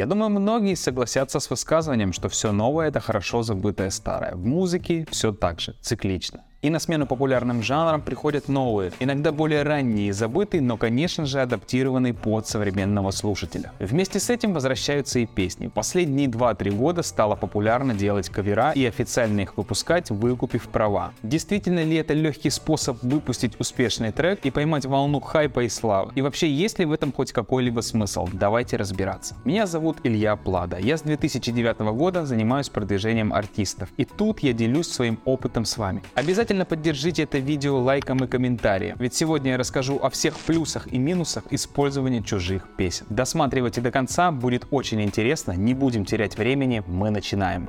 Я думаю, многие согласятся с высказыванием, что все новое это хорошо забытое старое. В музыке все так же, циклично. И на смену популярным жанрам приходят новые, иногда более ранние забытые, но, конечно же, адаптированные под современного слушателя. Вместе с этим возвращаются и песни. Последние 2-3 года стало популярно делать кавера и официально их выпускать, выкупив права. Действительно ли это легкий способ выпустить успешный трек и поймать волну хайпа и славы? И вообще, есть ли в этом хоть какой-либо смысл? Давайте разбираться. Меня зовут Илья Плада. Я с 2009 года занимаюсь продвижением артистов. И тут я делюсь своим опытом с вами. Обязательно Обязательно поддержите это видео лайком и комментарием, ведь сегодня я расскажу о всех плюсах и минусах использования чужих песен. Досматривайте до конца, будет очень интересно, не будем терять времени, мы начинаем.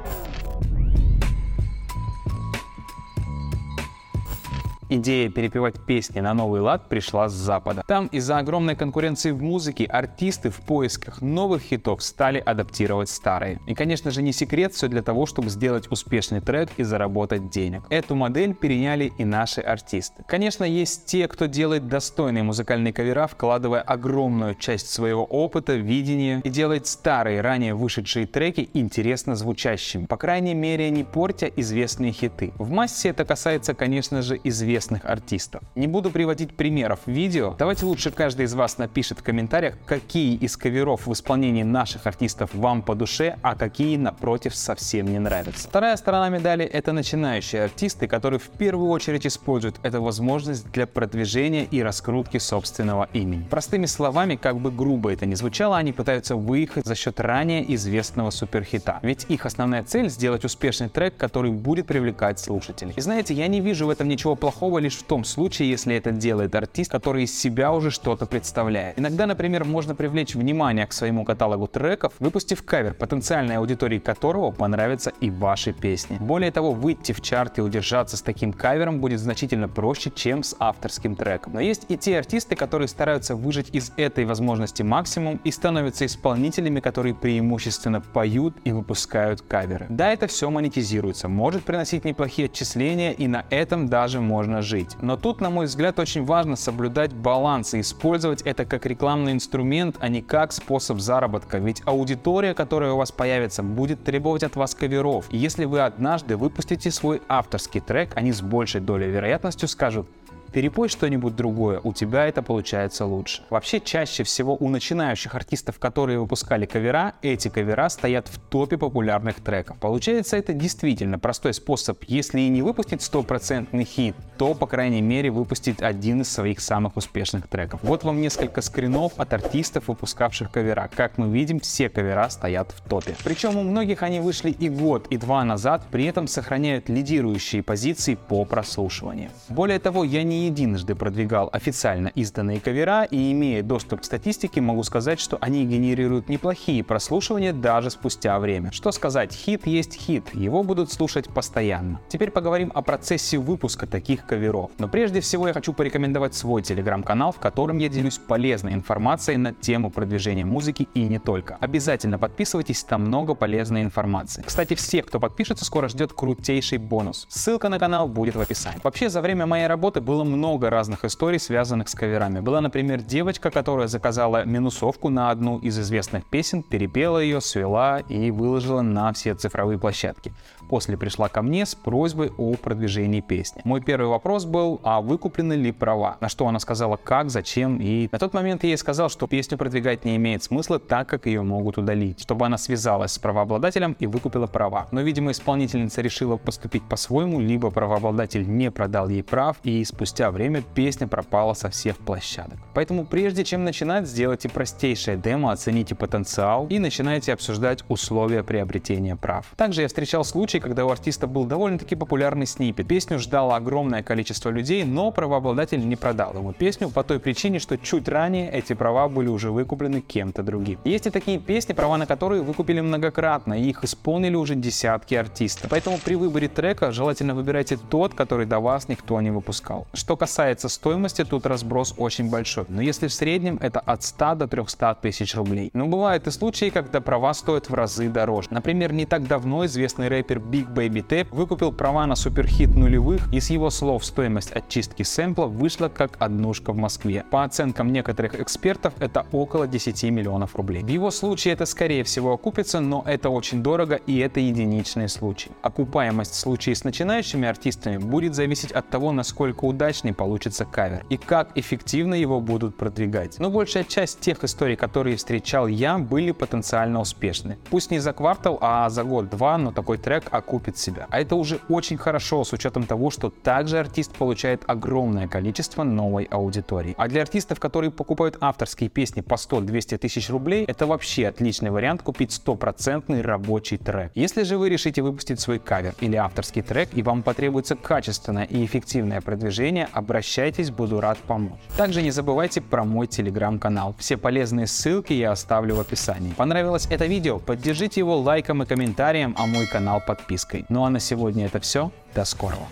Идея перепевать песни на новый лад пришла с Запада. Там из-за огромной конкуренции в музыке артисты в поисках новых хитов стали адаптировать старые. И, конечно же, не секрет, все для того, чтобы сделать успешный трек и заработать денег. Эту модель переняли и наши артисты. Конечно, есть те, кто делает достойные музыкальные кавера, вкладывая огромную часть своего опыта, видения и делает старые, ранее вышедшие треки интересно звучащими. По крайней мере, не портя известные хиты. В массе это касается, конечно же, известных известных артистов. Не буду приводить примеров видео, давайте лучше каждый из вас напишет в комментариях, какие из каверов в исполнении наших артистов вам по душе, а какие, напротив, совсем не нравятся. Вторая сторона медали — это начинающие артисты, которые в первую очередь используют эту возможность для продвижения и раскрутки собственного имени. Простыми словами, как бы грубо это ни звучало, они пытаются выехать за счет ранее известного суперхита. Ведь их основная цель — сделать успешный трек, который будет привлекать слушателей. И знаете, я не вижу в этом ничего плохого, плохого лишь в том случае, если это делает артист, который из себя уже что-то представляет. Иногда, например, можно привлечь внимание к своему каталогу треков, выпустив кавер, потенциальной аудитории которого понравятся и ваши песни. Более того, выйти в чарт и удержаться с таким кавером будет значительно проще, чем с авторским треком. Но есть и те артисты, которые стараются выжать из этой возможности максимум и становятся исполнителями, которые преимущественно поют и выпускают каверы. Да, это все монетизируется, может приносить неплохие отчисления и на этом даже можно жить. Но тут, на мой взгляд, очень важно соблюдать баланс и использовать это как рекламный инструмент, а не как способ заработка. Ведь аудитория, которая у вас появится, будет требовать от вас каверов. И если вы однажды выпустите свой авторский трек, они с большей долей вероятностью скажут перепой что-нибудь другое, у тебя это получается лучше. Вообще, чаще всего у начинающих артистов, которые выпускали кавера, эти кавера стоят в топе популярных треков. Получается, это действительно простой способ, если и не выпустить стопроцентный хит, то, по крайней мере, выпустить один из своих самых успешных треков. Вот вам несколько скринов от артистов, выпускавших кавера. Как мы видим, все кавера стоят в топе. Причем у многих они вышли и год, и два назад, при этом сохраняют лидирующие позиции по прослушиванию. Более того, я не единожды продвигал официально изданные кавера и имея доступ к статистике, могу сказать, что они генерируют неплохие прослушивания даже спустя время. Что сказать, хит есть хит, его будут слушать постоянно. Теперь поговорим о процессе выпуска таких каверов. Но прежде всего я хочу порекомендовать свой телеграм-канал, в котором я делюсь полезной информацией на тему продвижения музыки и не только. Обязательно подписывайтесь, там много полезной информации. Кстати, всех, кто подпишется, скоро ждет крутейший бонус. Ссылка на канал будет в описании. Вообще, за время моей работы было много разных историй, связанных с каверами. Была, например, девочка, которая заказала минусовку на одну из известных песен, перепела ее, свела и выложила на все цифровые площадки. После пришла ко мне с просьбой о продвижении песни. Мой первый вопрос был, а выкуплены ли права? На что она сказала, как, зачем, и на тот момент я ей сказал, что песню продвигать не имеет смысла, так как ее могут удалить, чтобы она связалась с правообладателем и выкупила права. Но, видимо, исполнительница решила поступить по-своему, либо правообладатель не продал ей прав, и спустя время песня пропала со всех площадок. Поэтому прежде чем начинать, сделайте простейшее демо, оцените потенциал и начинайте обсуждать условия приобретения прав. Также я встречал случаи, случай, когда у артиста был довольно-таки популярный снипет. Песню ждало огромное количество людей, но правообладатель не продал ему песню по той причине, что чуть ранее эти права были уже выкуплены кем-то другим. Есть и такие песни, права на которые выкупили многократно, и их исполнили уже десятки артистов. Поэтому при выборе трека желательно выбирайте тот, который до вас никто не выпускал. Что касается стоимости, тут разброс очень большой. Но если в среднем это от 100 до 300 тысяч рублей. Но бывают и случаи, когда права стоят в разы дороже. Например, не так давно известный рэпер Big Baby Tape выкупил права на суперхит нулевых и с его слов стоимость очистки сэмпла вышла как однушка в Москве. По оценкам некоторых экспертов это около 10 миллионов рублей. В его случае это скорее всего окупится, но это очень дорого и это единичный случай. Окупаемость в случае с начинающими артистами будет зависеть от того, насколько удачный получится кавер и как эффективно его будут продвигать. Но большая часть тех историй, которые встречал я, были потенциально успешны. Пусть не за квартал, а за год-два, но такой трек окупит себя. А это уже очень хорошо с учетом того, что также артист получает огромное количество новой аудитории. А для артистов, которые покупают авторские песни по 100-200 тысяч рублей, это вообще отличный вариант купить стопроцентный рабочий трек. Если же вы решите выпустить свой кавер или авторский трек и вам потребуется качественное и эффективное продвижение, обращайтесь, буду рад помочь. Также не забывайте про мой телеграм-канал. Все полезные ссылки я оставлю в описании. Понравилось это видео? Поддержите его лайком и комментарием, а мой канал подпиской. Ну а на сегодня это все. До скорого.